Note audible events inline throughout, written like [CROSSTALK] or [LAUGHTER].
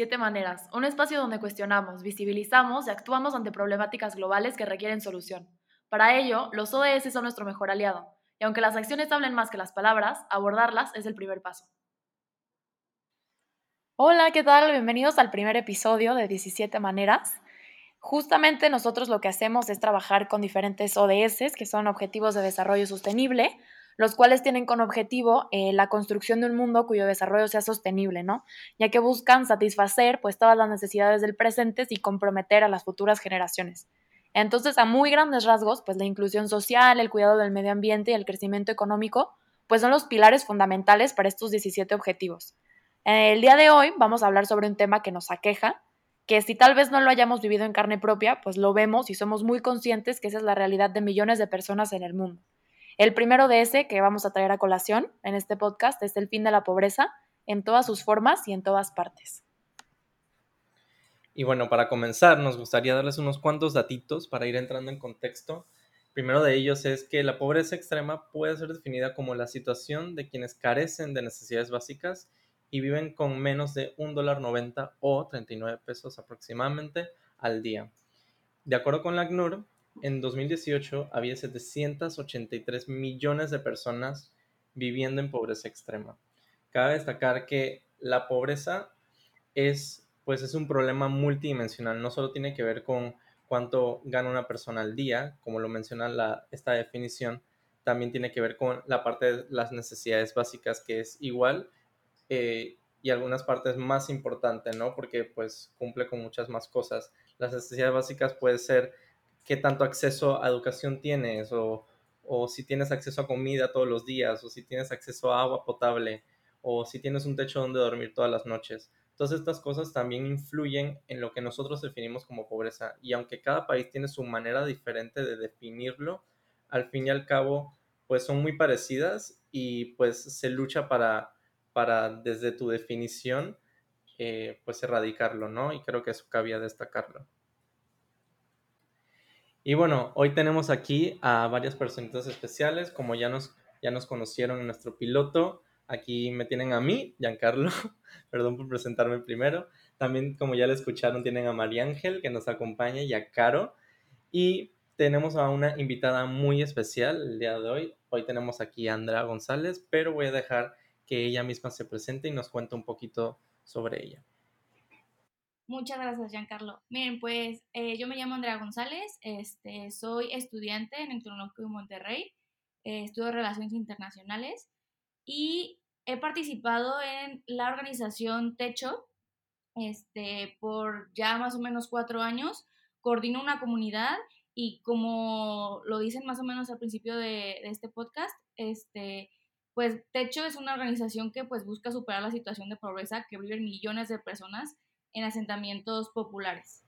estos 17 maneras, un espacio donde cuestionamos, visibilizamos y actuamos ante problemáticas globales que requieren solución. Para ello, los ODS son nuestro mejor aliado, y aunque las acciones hablen más que las palabras, abordarlas es el primer paso. Hola, ¿qué tal? Bienvenidos al primer episodio de 17 maneras. Justamente nosotros lo que hacemos es trabajar con diferentes ODS, que son Objetivos de Desarrollo Sostenible, los cuales tienen como objetivo eh, la construcción de un mundo cuyo desarrollo sea sostenible, ¿no? Ya que buscan satisfacer pues todas las necesidades del presente y comprometer a las futuras generaciones. Entonces, a muy grandes rasgos, pues la inclusión social, el cuidado del medio ambiente y el crecimiento económico, pues son los pilares fundamentales para estos 17 objetivos. El día de hoy vamos a hablar sobre un tema que nos aqueja, que si tal vez no lo hayamos vivido en carne propia, pues lo vemos y somos muy conscientes que esa es la realidad de millones de personas en el mundo. El primero de ese que vamos a traer a colación en este podcast es el fin de la pobreza en todas sus formas y en todas partes. Y bueno, para comenzar, nos gustaría darles unos cuantos datitos para ir entrando en contexto. Primero de ellos es que la pobreza extrema puede ser definida como la situación de quienes carecen de necesidades básicas y viven con menos de $1.90 o 39 pesos aproximadamente al día. De acuerdo con la ACNUR, en 2018 había 783 millones de personas viviendo en pobreza extrema. Cabe destacar que la pobreza es, pues, es un problema multidimensional, no solo tiene que ver con cuánto gana una persona al día, como lo menciona la, esta definición, también tiene que ver con la parte de las necesidades básicas, que es igual eh, y algunas partes más importantes, ¿no? Porque pues cumple con muchas más cosas. Las necesidades básicas puede ser qué tanto acceso a educación tienes o, o si tienes acceso a comida todos los días o si tienes acceso a agua potable o si tienes un techo donde dormir todas las noches. Todas estas cosas también influyen en lo que nosotros definimos como pobreza y aunque cada país tiene su manera diferente de definirlo, al fin y al cabo pues son muy parecidas y pues se lucha para, para desde tu definición eh, pues erradicarlo, ¿no? Y creo que eso cabía destacarlo. Y bueno, hoy tenemos aquí a varias personitas especiales, como ya nos, ya nos conocieron en nuestro piloto. Aquí me tienen a mí, Giancarlo, [LAUGHS] perdón por presentarme primero. También, como ya le escucharon, tienen a María Ángel, que nos acompaña, y a Caro. Y tenemos a una invitada muy especial el día de hoy. Hoy tenemos aquí a Andrea González, pero voy a dejar que ella misma se presente y nos cuente un poquito sobre ella. Muchas gracias, Giancarlo. Miren, pues eh, yo me llamo Andrea González, este, soy estudiante en el Tecnológico de Monterrey, eh, estudio Relaciones Internacionales y he participado en la organización Techo este, por ya más o menos cuatro años. Coordino una comunidad y como lo dicen más o menos al principio de, de este podcast, este, pues Techo es una organización que pues busca superar la situación de pobreza que viven millones de personas en asentamientos populares.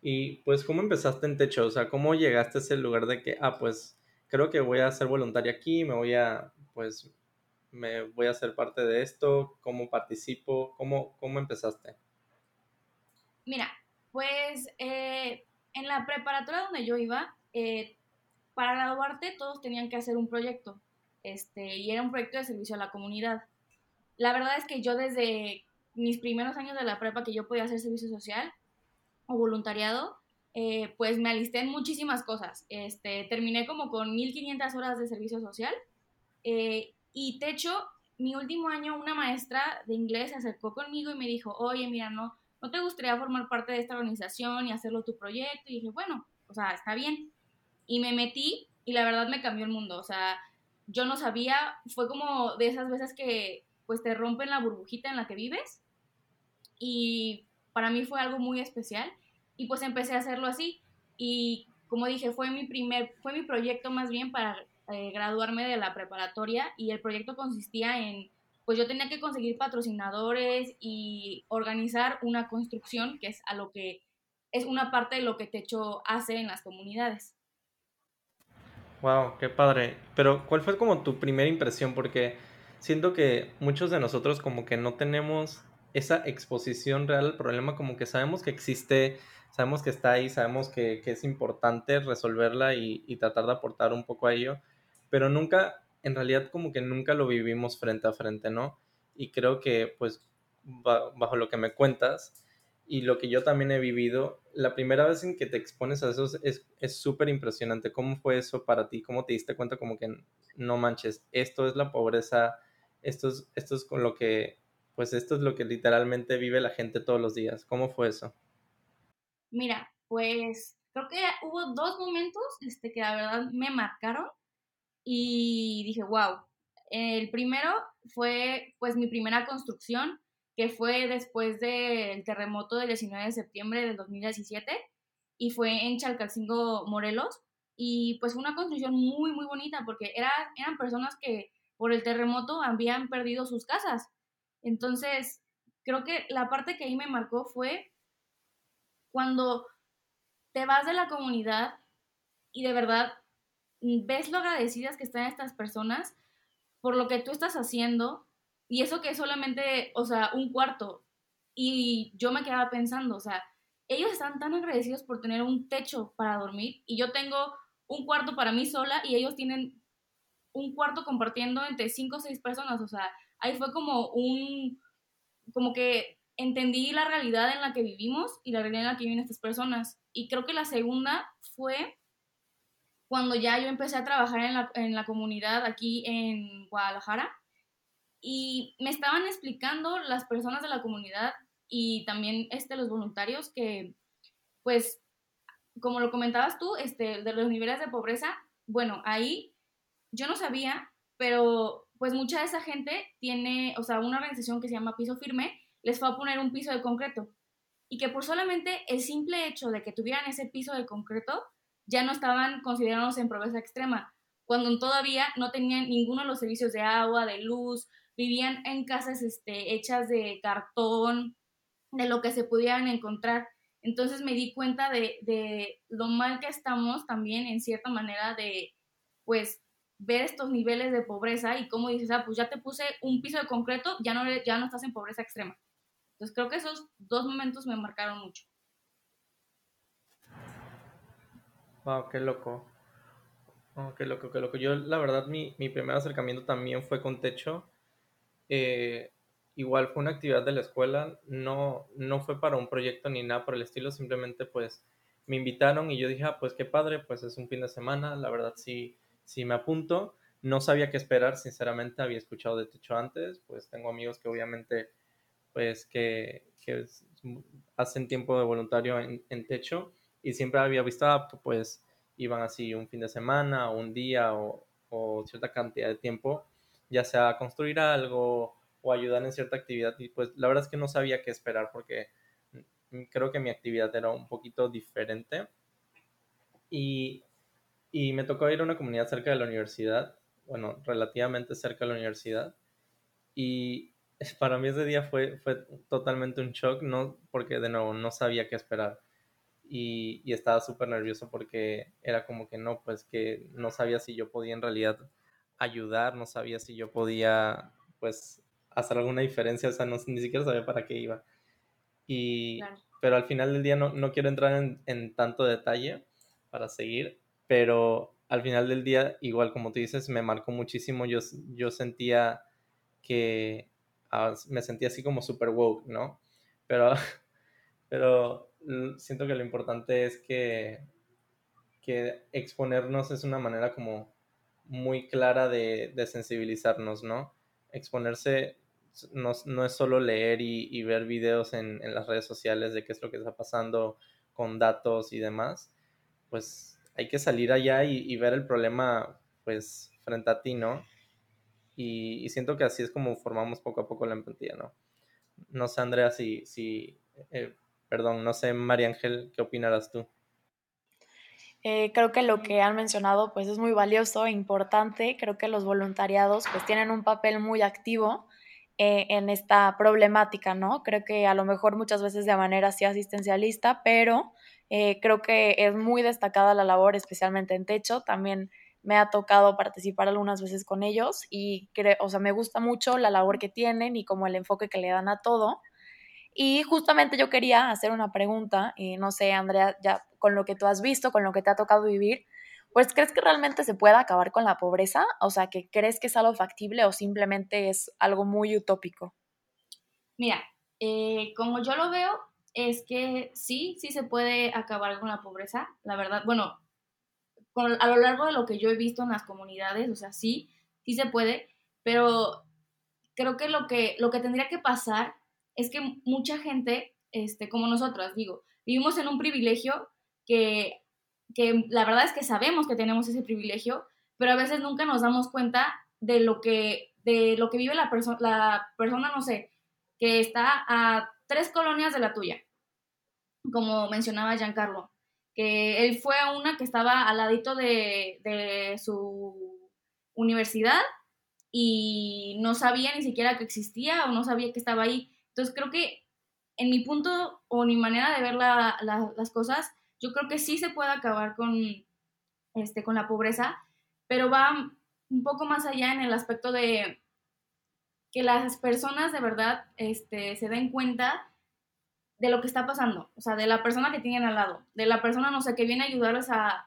Y pues, ¿cómo empezaste en Techo? O sea, ¿cómo llegaste a ese lugar de que, ah, pues, creo que voy a ser voluntaria aquí, me voy a, pues, me voy a hacer parte de esto, cómo participo, cómo, cómo empezaste? Mira, pues eh, en la preparatoria donde yo iba, eh, para graduarte todos tenían que hacer un proyecto, este, y era un proyecto de servicio a la comunidad. La verdad es que yo desde mis primeros años de la prepa que yo podía hacer servicio social o voluntariado, eh, pues me alisté en muchísimas cosas. Este, terminé como con 1500 horas de servicio social eh, y de hecho, mi último año una maestra de inglés se acercó conmigo y me dijo, oye, mira, no, ¿no te gustaría formar parte de esta organización y hacerlo tu proyecto? Y dije, bueno, o sea, está bien. Y me metí y la verdad me cambió el mundo. O sea, yo no sabía, fue como de esas veces que pues te rompen la burbujita en la que vives y para mí fue algo muy especial y pues empecé a hacerlo así y como dije, fue mi primer, fue mi proyecto más bien para eh, graduarme de la preparatoria y el proyecto consistía en, pues yo tenía que conseguir patrocinadores y organizar una construcción, que es a lo que es una parte de lo que Techo hace en las comunidades. Wow, qué padre. Pero, ¿cuál fue como tu primera impresión? Porque siento que muchos de nosotros como que no tenemos esa exposición real al problema, como que sabemos que existe, sabemos que está ahí, sabemos que, es importante resolverla y, tratar de aportar un poco a ello, pero nunca, en realidad como que nunca lo vivimos frente a frente, ¿no? Y creo que pues bajo lo que me cuentas y lo que yo también he vivido, la primera vez en que te expones a eso es súper impresionante. ¿Cómo fue eso para ti? ¿Cómo te diste cuenta como que no manches, esto es la pobreza, esto es, esto es con lo que, pues esto es lo que literalmente vive la gente todos los días? ¿Cómo fue eso? Mira, pues creo que hubo dos momentos este, que la verdad me marcaron y dije, wow. El primero fue pues mi primera construcción que fue después del terremoto del 19 de septiembre del 2017 y fue en Chalcalcingo, Morelos. Y pues fue una construcción muy, muy bonita porque era, eran personas que por el terremoto habían perdido sus casas. Entonces, creo que la parte que ahí me marcó fue cuando te vas de la comunidad y de verdad ves lo agradecidas que están estas personas por lo que tú estás haciendo y eso que es solamente, o sea, un cuarto. Y yo me quedaba pensando, o sea, ellos están tan agradecidos por tener un techo para dormir y yo tengo un cuarto para mí sola y ellos tienen un cuarto compartiendo entre cinco o seis personas. O sea, ahí fue como un, como que entendí la realidad en la que vivimos y la realidad en la que viven estas personas. Y creo que la segunda fue cuando ya yo empecé a trabajar en la, en la comunidad aquí en Guadalajara y me estaban explicando las personas de la comunidad y también este, los voluntarios que, pues, como lo comentabas tú, este, de los niveles de pobreza, bueno, ahí yo no sabía, pero pues mucha de esa gente tiene, o sea, una organización que se llama Piso Firme, les fue a poner un piso de concreto. Y que por solamente el simple hecho de que tuvieran ese piso de concreto, ya no estaban considerados en pobreza extrema, cuando todavía no tenían ninguno de los servicios de agua, de luz, vivían en casas este, hechas de cartón, de lo que se pudieran encontrar. Entonces me di cuenta de, de, lo mal que estamos también, en cierta manera, de, pues, ver estos niveles de pobreza y cómo dices, ah, pues ya te puse un piso de concreto, ya no, ya no estás en pobreza extrema. Entonces creo que esos dos momentos me marcaron mucho. Wow, qué loco. Oh, qué loco, qué loco. Yo, la verdad, mi, mi primer acercamiento también fue con techo eh, igual fue una actividad de la escuela, no, no fue para un proyecto ni nada por el estilo, simplemente pues me invitaron y yo dije, ah, pues qué padre, pues es un fin de semana, la verdad sí, sí me apunto. No sabía qué esperar, sinceramente, había escuchado de Techo antes, pues tengo amigos que obviamente, pues que, que hacen tiempo de voluntario en, Techo y siempre había visto, ah, pues iban así un fin de semana un día o, o cierta cantidad de tiempo ya sea construir algo o ayudar en cierta actividad. Y pues la verdad es que no sabía qué esperar porque creo que mi actividad era un poquito diferente. Y, y me tocó ir a una comunidad cerca de la universidad, bueno, relativamente cerca de la universidad. Y [LAUGHS] para mí ese día fue, fue totalmente un shock, no, porque de nuevo no sabía qué esperar. Y, y estaba súper nervioso porque era como que no, pues que no sabía si yo podía en realidad ayudar, no sabía si yo podía, pues, hacer alguna diferencia, o sea, no, ni siquiera sabía para qué iba. Y, pero al final del día no, no quiero entrar en, en, tanto detalle para seguir, pero al final del día, igual como tú dices, me marcó muchísimo, yo, yo sentía que, ah, me sentía así como super woke, ¿no? Pero, [LAUGHS] pero siento que lo importante es que, que exponernos es una manera como muy clara de, sensibilizarnos, ¿no? Exponerse no, es solo leer y, ver videos en, las redes sociales de qué es lo que está pasando con datos y demás, pues hay que salir allá y, ver el problema pues frente a ti, ¿no? Y, siento que así es como formamos poco a poco la empatía, ¿no? No sé, Andrea, si, si eh, perdón, no sé, María Ángel, ¿qué opinarás tú? Eh, creo que lo que han mencionado pues es muy valioso e importante. Creo que los voluntariados pues tienen un papel muy activo eh, en esta problemática, ¿no? Creo que a lo mejor muchas veces de manera así asistencialista, pero eh, creo que es muy destacada la labor, especialmente en techo. También me ha tocado participar algunas veces con ellos y o sea, me gusta mucho la labor que tienen y como el enfoque que le dan a todo. Y justamente yo quería hacer una pregunta, y no sé, Andrea, ya con lo que tú has visto, con lo que te ha tocado vivir, pues ¿crees que realmente se pueda acabar con la pobreza? O sea, ¿que crees que es algo factible o simplemente es algo muy utópico? Mira, Eh, como yo lo veo, es que sí, sí se puede acabar con la pobreza, la verdad, bueno, a lo largo de lo que yo he visto en las comunidades, o sea, sí, sí se puede, pero creo que lo que, lo que tendría que pasar es que mucha gente, este, como nosotras, digo, vivimos en un privilegio que, que la verdad es que sabemos que tenemos ese privilegio, pero a veces nunca nos damos cuenta de lo que, de lo que vive la, persona la persona, no sé, que está a tres colonias de la tuya, como mencionaba Giancarlo, que él fue una que estaba al ladito de, de su universidad y no sabía ni siquiera que existía o no sabía que estaba ahí. Entonces creo que en mi punto o mi manera de ver las cosas, yo creo que sí se puede acabar con, este, con la pobreza, pero va un poco más allá en el aspecto de que las personas de verdad este, se den cuenta de lo que está pasando, o sea, de la persona que tienen al lado, de la persona, no sé, que viene a ayudarles a,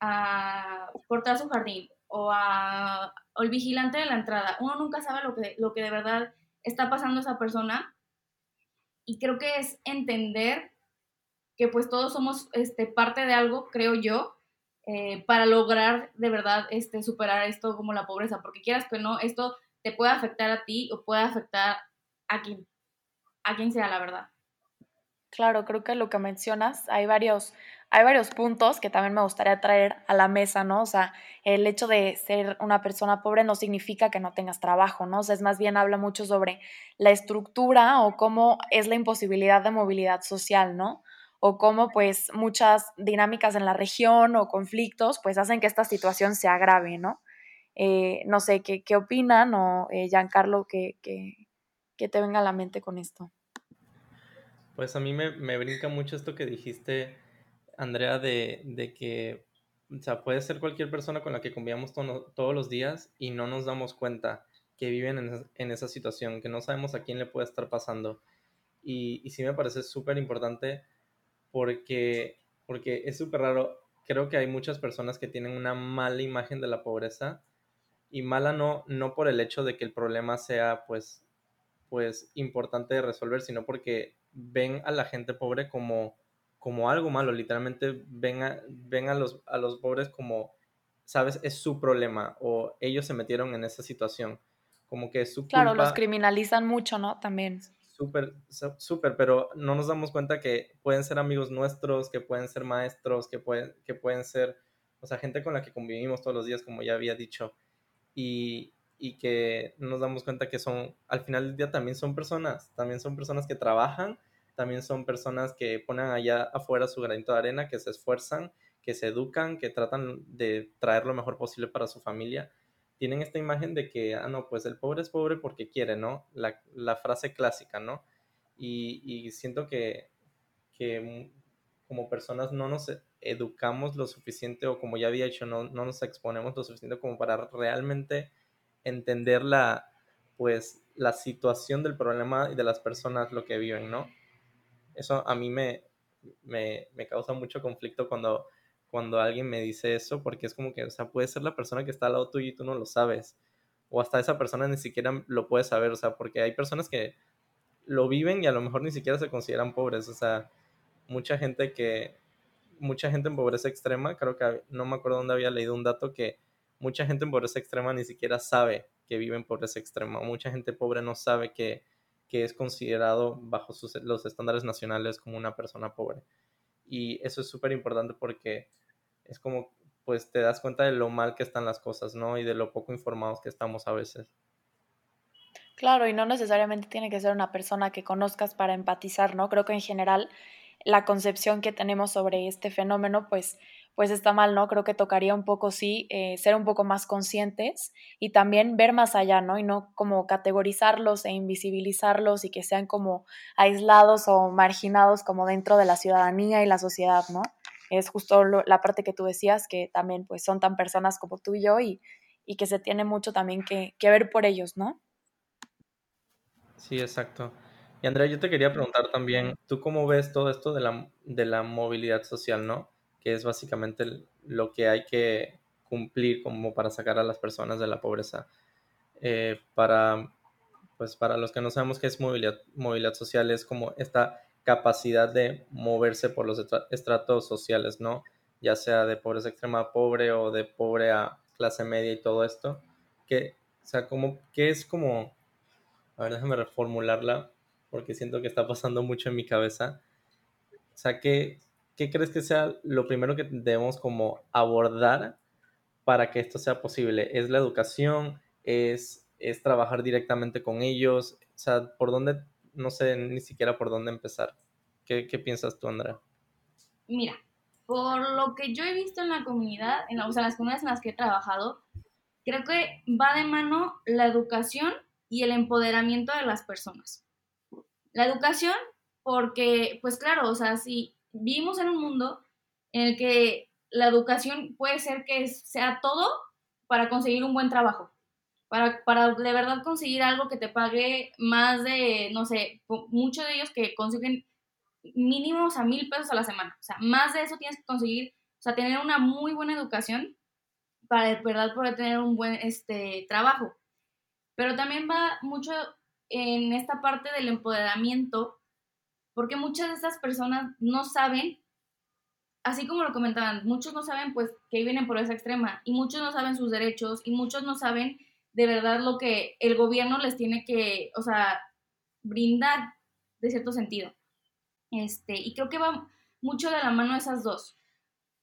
a, cortar su jardín o, a, o el vigilante de la entrada. Uno nunca sabe lo que, lo que de verdad está pasando esa persona y creo que es entender que pues todos somos este, parte de algo, creo yo, eh, para lograr de verdad este, superar esto como la pobreza, porque quieras que no, esto te puede afectar a ti o puede afectar a quien, a quien sea, la verdad. Claro, creo que lo que mencionas, hay varios, hay varios puntos que también me gustaría traer a la mesa, ¿no? O sea, el hecho de ser una persona pobre no significa que no tengas trabajo, ¿no? O sea, es más bien habla mucho sobre la estructura o cómo es la imposibilidad de movilidad social, ¿no? O cómo pues muchas dinámicas en la región o conflictos pues hacen que esta situación se agrave, ¿no? Eh, no sé, ¿qué, ¿qué, opinan? O eh, Giancarlo, ¿qué, qué, te venga a la mente con esto? Pues a mí me, me brinca mucho esto que dijiste, Andrea, de, de, que, o sea, puede ser cualquier persona con la que convivamos todos los días y no nos damos cuenta que viven en, en, esa situación, que no sabemos a quién le puede estar pasando. Y, y sí me parece súper importante porque, porque es súper raro. Creo que hay muchas personas que tienen una mala imagen de la pobreza y mala no, no por el hecho de que el problema sea pues, pues importante de resolver, sino porque ven a la gente pobre como, como algo malo, literalmente ven a, ven a, los, a los pobres como, sabes, es su problema o ellos se metieron en esa situación, como que es su Claro, los criminalizan mucho, ¿no? También súper, súper, pero no nos damos cuenta que pueden ser amigos nuestros, que pueden ser maestros, que pueden, que pueden ser, o sea, gente con la que convivimos todos los días, como ya había dicho, y, y que no nos damos cuenta que son, al final del día también son personas, también son personas que trabajan, también son personas que ponen allá afuera su granito de arena, que se esfuerzan, que se educan, que tratan de traer lo mejor posible para su familia tienen esta imagen de que, ah, no, pues el pobre es pobre porque quiere, ¿no? La, la frase clásica, ¿no? Y, y siento que, que, como personas no nos educamos lo suficiente o como ya había dicho, no, no nos exponemos lo suficiente como para realmente entender la, pues, la situación del problema y de las personas lo que viven, ¿no? Eso a mí me, me, me causa mucho conflicto cuando cuando alguien me dice eso, porque es como que, o sea, puede ser la persona que está al lado tuyo y tú no lo sabes. O hasta esa persona ni siquiera lo puede saber, o sea, porque hay personas que lo viven y a lo mejor ni siquiera se consideran pobres, o sea, mucha gente que, mucha gente en pobreza extrema, creo que no me acuerdo dónde había leído un dato que mucha gente en pobreza extrema ni siquiera sabe que vive en pobreza extrema, mucha gente pobre no sabe que, que es considerado bajo sus, los estándares nacionales como una persona pobre. Y eso es súper importante porque es como, pues te das cuenta de lo mal que están las cosas, ¿no? Y de lo poco informados que estamos a veces. Claro, y no necesariamente tiene que ser una persona que conozcas para empatizar, ¿no? Creo que en general la concepción que tenemos sobre este fenómeno, pues, pues está mal, ¿no? Creo que tocaría un poco, sí, eh, ser un poco más conscientes y también ver más allá, ¿no? Y no como categorizarlos e invisibilizarlos y que sean como aislados o marginados como dentro de la ciudadanía y la sociedad, ¿no? Es justo la parte que tú decías, que también pues son tan personas como tú y yo y, y que se tiene mucho también que, que, ver por ellos, ¿no? Sí, exacto. Y Andrea, yo te quería preguntar también, ¿tú cómo ves todo esto de la, de la movilidad social, ¿no? Que es básicamente lo que hay que cumplir como para sacar a las personas de la pobreza. Eh, para, pues para los que no sabemos qué es movilidad, movilidad social, es como esta capacidad de moverse por los estratos sociales, ¿no? Ya sea de pobreza extrema a pobre o de pobre a clase media y todo esto. Que, o sea, como, ¿qué es como, a ver, déjame reformularla, porque siento que está pasando mucho en mi cabeza. O sea, ¿qué, ¿qué crees que sea lo primero que debemos como abordar para que esto sea posible? ¿Es la educación? ¿Es, es trabajar directamente con ellos? O sea, ¿por dónde no sé ni siquiera por dónde empezar. ¿Qué, piensas tú, Andrea? Mira, por lo que yo he visto en la comunidad, en o sea, las comunidades en las que he trabajado, creo que va de mano la educación y el empoderamiento de las personas. La educación, porque, pues claro, o sea, si vivimos en un mundo en el que la educación puede ser que sea todo para conseguir un buen trabajo para, de verdad conseguir algo que te pague más de, no sé, muchos de ellos que consiguen mínimos a mil pesos a la semana. O sea, más de eso tienes que conseguir, o sea, tener una muy buena educación para de verdad poder tener un buen este, trabajo. Pero también va mucho en esta parte del empoderamiento, porque muchas de estas personas no saben, así como lo comentaban, muchos no saben pues que viven en pobreza extrema y muchos no saben sus derechos y muchos no saben de verdad lo que el gobierno les tiene que, o sea, brindar de cierto sentido. Este, y creo que va mucho de la mano esas dos.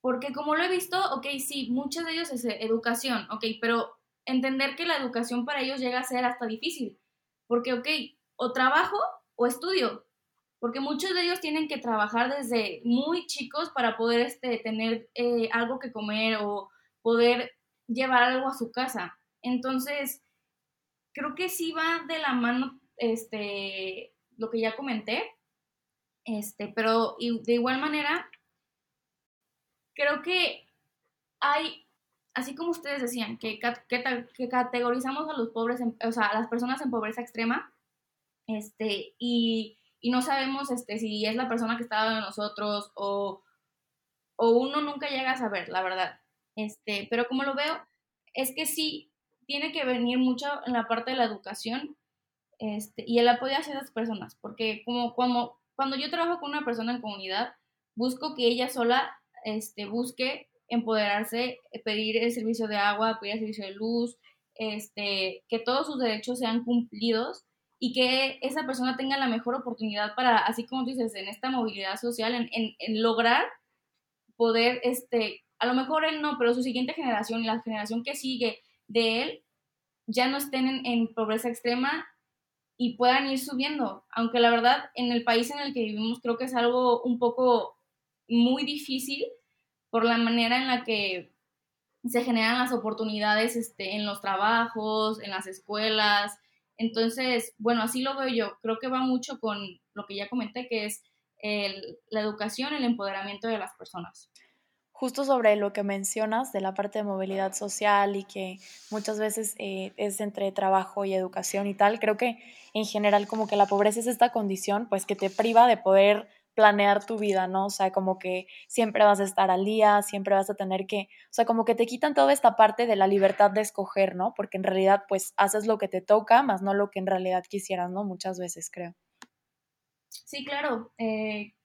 Porque como lo he visto, ok, sí, muchos de ellos es educación, ok, pero entender que la educación para ellos llega a ser hasta difícil. Porque, ok, o trabajo o estudio. Porque muchos de ellos tienen que trabajar desde muy chicos para poder este, tener eh, algo que comer o poder llevar algo a su casa. Entonces, creo que sí va de la mano este, lo que ya comenté, este, pero de igual manera, creo que hay, así como ustedes decían, que, que, categorizamos a los pobres, o sea, a las personas en pobreza extrema, este, y, y, no sabemos este, si es la persona que está de nosotros o, o uno nunca llega a saber, la verdad. Este, pero como lo veo, es que sí, tiene que venir mucho en la parte de la educación este, y el apoyo hacia esas personas, porque como, como cuando yo trabajo con una persona en comunidad, busco que ella sola este, busque empoderarse, pedir el servicio de agua, pedir el servicio de luz, este, que todos sus derechos sean cumplidos y que esa persona tenga la mejor oportunidad para, así como dices, en esta movilidad social, en, en, en lograr poder, este, a lo mejor él no, pero su siguiente generación y la generación que sigue de él ya no estén en, pobreza extrema y puedan ir subiendo. Aunque la verdad, en el país en el que vivimos creo que es algo un poco muy difícil por la manera en la que se generan las oportunidades este, en los trabajos, en las escuelas. Entonces, bueno, así lo veo yo. Creo que va mucho con lo que ya comenté, que es la educación, el empoderamiento de las personas justo sobre lo que mencionas de la parte de movilidad social y que muchas veces eh, es entre trabajo y educación y tal, creo que en general como que la pobreza es esta condición pues que te priva de poder planear tu vida, ¿no? O sea, como que siempre vas a estar al día, siempre vas a tener que, o sea, como que te quitan toda esta parte de la libertad de escoger, ¿no? Porque en realidad pues haces lo que te toca, más no lo que en realidad quisieras, ¿no? Muchas veces creo. Sí, claro, eh,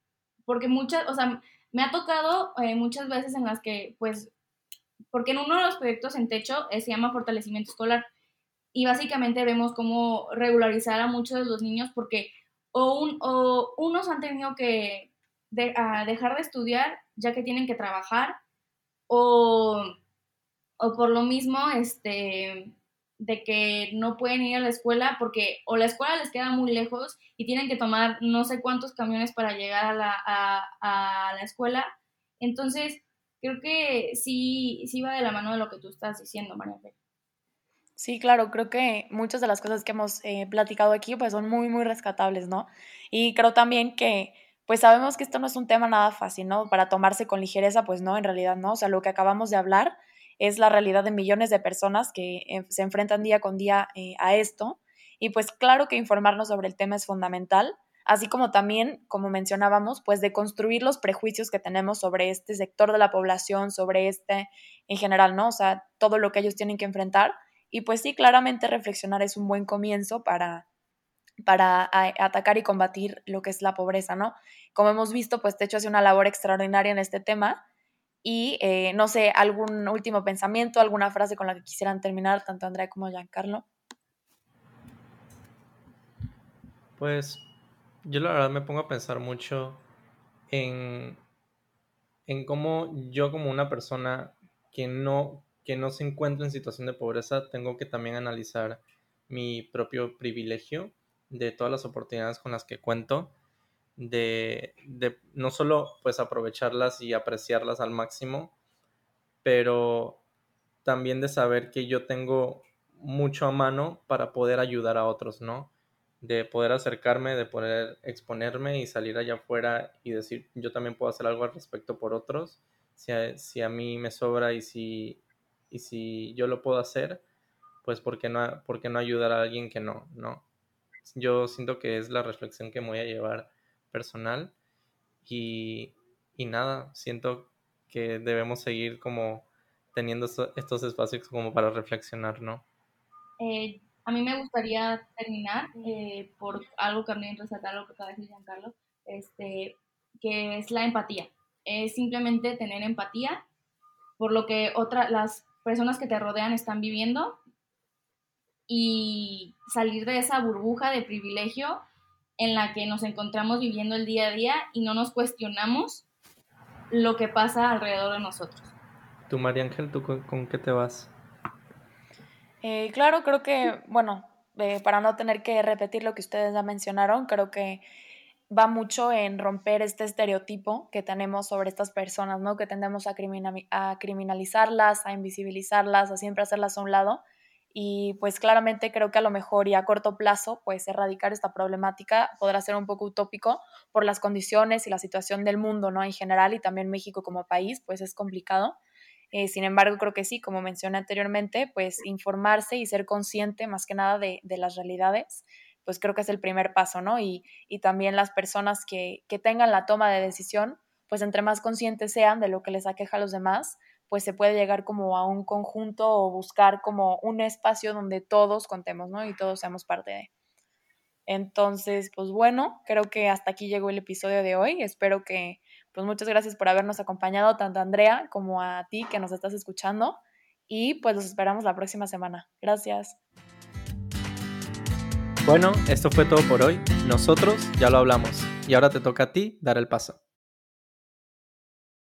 porque muchas, o sea, me ha tocado eh, muchas veces en las que, pues, porque en uno de los proyectos en techo eh, se llama fortalecimiento escolar. Y básicamente vemos cómo regularizar a muchos de los niños porque o, un, o unos han tenido que dejar de estudiar ya que tienen que trabajar o por lo mismo, este, de que no pueden ir a la escuela porque o la escuela les queda muy lejos y tienen que tomar no sé cuántos camiones para llegar a la, a, la escuela. Entonces, creo que sí, sí va de la mano de lo que tú estás diciendo, María Fe. Sí, claro, creo que muchas de las cosas que hemos eh, platicado aquí pues son muy, muy rescatables, ¿no? Y creo también que pues sabemos que esto no es un tema nada fácil, ¿no? Para tomarse con ligereza, pues no, en realidad no. O sea, lo que acabamos de hablar es la realidad de millones de personas que eh, se enfrentan día con día eh, a esto. Y pues claro que informarnos sobre el tema es fundamental, así como también, como mencionábamos, pues de construir los prejuicios que tenemos sobre este sector de la población, sobre este en general, ¿no? O sea, todo lo que ellos tienen que enfrentar. Y pues sí, claramente reflexionar es un buen comienzo para, para atacar y combatir lo que es la pobreza, ¿no? Como hemos visto, pues Techo hace una labor extraordinaria en este tema y eh, no sé, algún último pensamiento, alguna frase con la que quisieran terminar, tanto Andrea como Giancarlo. Pues yo la verdad me pongo a pensar mucho en, en cómo yo como una persona que no, que no se encuentra en situación de pobreza, tengo que también analizar mi propio privilegio de todas las oportunidades con las que cuento, de, de no solo pues aprovecharlas y apreciarlas al máximo, pero también de saber que yo tengo mucho a mano para poder ayudar a otros, ¿no? De poder acercarme, de poder exponerme y salir allá afuera y decir, yo también puedo hacer algo al respecto por otros, si a, si a mí me sobra y si, y si yo lo puedo hacer, pues ¿por qué no, por qué no ayudar a alguien que no, no? yo siento que es la reflexión que voy a llevar personal y, nada, siento que debemos seguir como teniendo estos espacios como para reflexionar, ¿no? Eh, a mí me gustaría terminar eh, por algo que también resaltar lo que acaba de decir Giancarlo, este, que es la empatía. Es simplemente tener empatía por lo que otra, las personas que te rodean están viviendo y salir de esa burbuja de privilegio en la que nos encontramos viviendo el día a día y no nos cuestionamos lo que pasa alrededor de nosotros. Tú, María Ángel, ¿tú con, qué te vas? Eh, claro, creo que, bueno, eh, para no tener que repetir lo que ustedes ya mencionaron, creo que va mucho en romper este estereotipo que tenemos sobre estas personas, ¿no? Que tendemos a, a criminalizarlas, a invisibilizarlas, a siempre hacerlas a un lado y pues claramente creo que a lo mejor y a corto plazo pues erradicar esta problemática podrá ser un poco utópico por las condiciones y la situación del mundo, ¿no? En general y también México como país pues es complicado. Eh, sin embargo, creo que sí, como mencioné anteriormente, pues informarse y ser consciente más que nada de, las realidades, pues creo que es el primer paso, ¿no? Y, y también las personas que, que tengan la toma de decisión, pues entre más conscientes sean de lo que les aqueja a los demás, pues se puede llegar como a un conjunto o buscar como un espacio donde todos contemos, ¿no? Y todos seamos parte de. Entonces, pues bueno, creo que hasta aquí llegó el episodio de hoy. Espero que, pues muchas gracias por habernos acompañado, tanto a Andrea como a ti que nos estás escuchando. Y pues los esperamos la próxima semana. Gracias. Bueno, esto fue todo por hoy. Nosotros ya lo hablamos. Y ahora te toca a ti dar el paso.